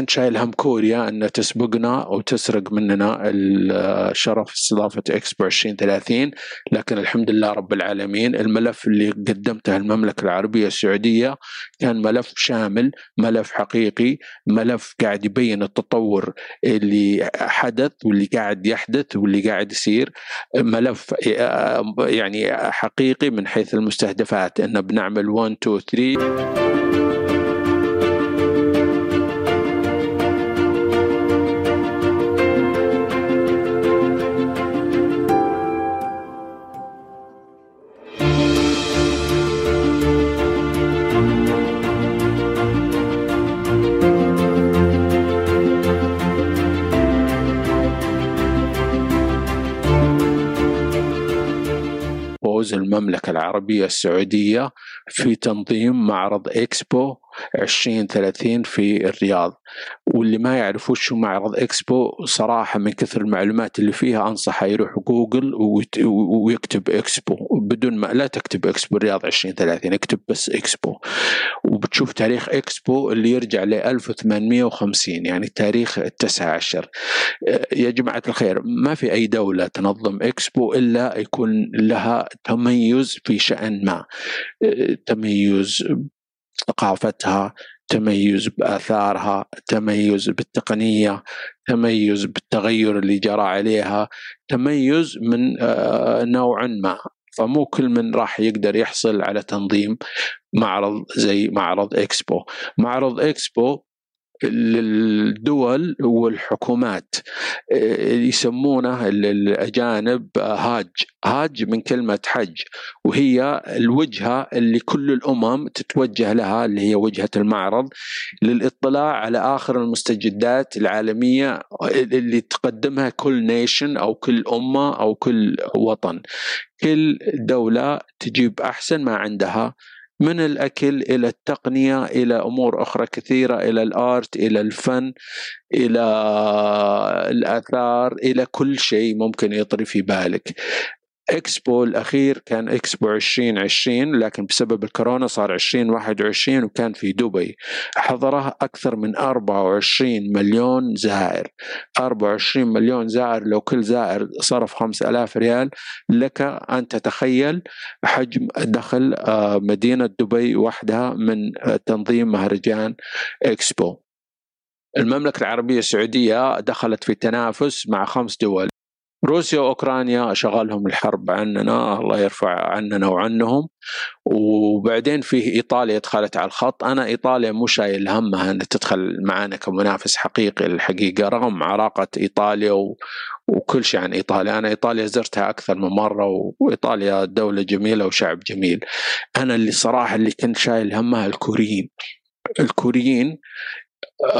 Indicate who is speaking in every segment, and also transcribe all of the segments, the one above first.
Speaker 1: كنت شايل هم كوريا أن تسبقنا أو تسرق مننا الشرف استضافة إكسبو 2030 لكن الحمد لله رب العالمين الملف اللي قدمته المملكة العربية السعودية كان ملف شامل ملف حقيقي ملف قاعد يبين التطور اللي حدث واللي قاعد يحدث واللي قاعد يصير. ملف يعني حقيقي من حيث المستهدفات. أن بنعمل 1 2 3 فوز المملكة العربية السعودية في تنظيم معرض إكسبو 2030 في الرياض. واللي ما يعرف وش معرض إكسبو صراحة من كثر المعلومات اللي فيها أنصحه يروح جوجل ويكتب إكسبو. بدون ما لا تكتب إكسبو الرياض 2030 اكتب بس إكسبو. وبتشوف تاريخ إكسبو اللي يرجع ل 1850 يعني تاريخ التسعة عشر. يا جماعة الخير ما في أي دولة تنظم إكسبو إلا يكون لها تميز في شأن ما. تميز ثقافتها تميز بآثارها تميز بالتقنية تميز بالتغير اللي جرى عليها تميز من نوع ما. فمو كل من راح يقدر يحصل على تنظيم معرض زي معرض إكسبو. معرض إكسبو للدول والحكومات. يسمونه الأجانب هاج. هاج من كلمة حج وهي الوجهة اللي كل الأمم تتوجه لها اللي هي وجهة المعرض للإطلاع على آخر المستجدات العالمية اللي تقدمها كل نيشن أو كل أمة أو كل وطن. كل دولة تجيب أحسن ما عندها من الأكل إلى التقنية إلى أمور أخرى كثيرة إلى الآرت إلى الفن إلى الآثار إلى كل شيء ممكن يطري في بالك. إكسبو الأخير كان إكسبو 2020 لكن بسبب الكورونا صار 2021 وكان في دبي. حضره أكثر من 24 مليون زائر. 24 مليون زائر لو كل زائر صرف 5000 ريال. لك أن تتخيل حجم دخل مدينة دبي وحدها من تنظيم مهرجان إكسبو. المملكة العربية السعودية دخلت في تنافس مع خمس دول. روسيا وأوكرانيا شغلهم الحرب عننا الله يرفع عننا وعنهم. وبعدين فيه إيطاليا دخلت على الخط. أنا إيطاليا مو شايل همها ان تدخل معنا كمنافس حقيقي الحقيقة رغم عراقة إيطاليا و... وكل شيء عن إيطاليا. أنا إيطاليا زرتها أكثر من مرة وإيطاليا دولة جميلة وشعب جميل. أنا اللي صراحة اللي كنت شايل همها الكوريين. الكوريين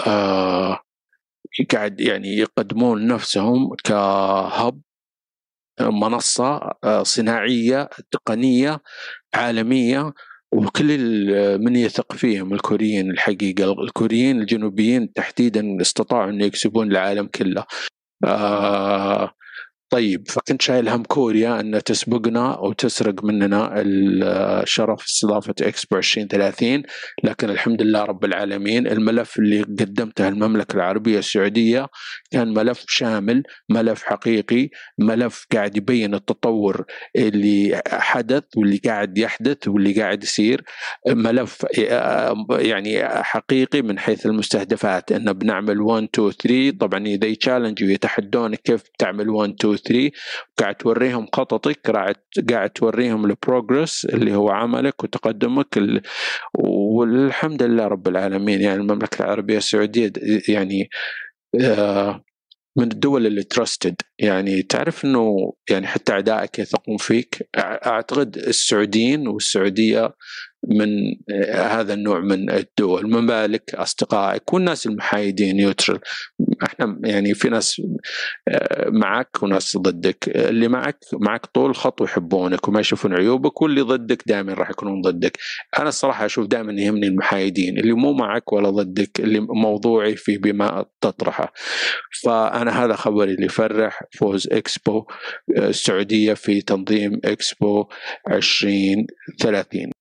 Speaker 1: آه قاعد يعني يقدمون نفسهم كهب منصة صناعية تقنية عالمية وكل من يثق فيهم الكوريين الحقيقة الكوريين الجنوبيين تحديدا استطاعوا أن يكسبون العالم كله. آه طيب فكنت شايل هم كوريا أن تسبقنا أو تسرق مننا الشرف استضافة إكسبو 2030 لكن الحمد لله رب العالمين الملف اللي قدمته المملكة العربية السعودية كان ملف شامل ملف حقيقي ملف قاعد يبين التطور اللي حدث واللي قاعد يحدث واللي قاعد يصير. ملف يعني حقيقي من حيث المستهدفات. إن بنعمل 1 2 3 طبعا إذا يتشالنج ويتحدونك كيف تعمل 1 2 3 قاعد توريهم خططك قاعد قاعد توريهم ال progress اللي هو عملك وتقدمك ال... والحمد لله رب العالمين. يعني المملكة العربية السعودية يعني آه من الدول اللي trusted يعني تعرف إنه يعني حتى أعدائك يثقون فيك. أعتقد السعوديين والسعودية من هذا النوع من الدول. ما بالك أصدقائك والناس المحايدين neutral إحنا يعني في ناس معك وناس ضدك. اللي معك معك طول الخط ويحبونك وما يشوفون عيوبك واللي ضدك دائما راح يكونون ضدك. أنا الصراحة أشوف دائما يهمني المحايدين. اللي مو معك ولا ضدك اللي موضوعي في بما تطرحه. فأنا هذا خبري اللي يفرح. فوز إكسبو السعودية في تنظيم إكسبو 2030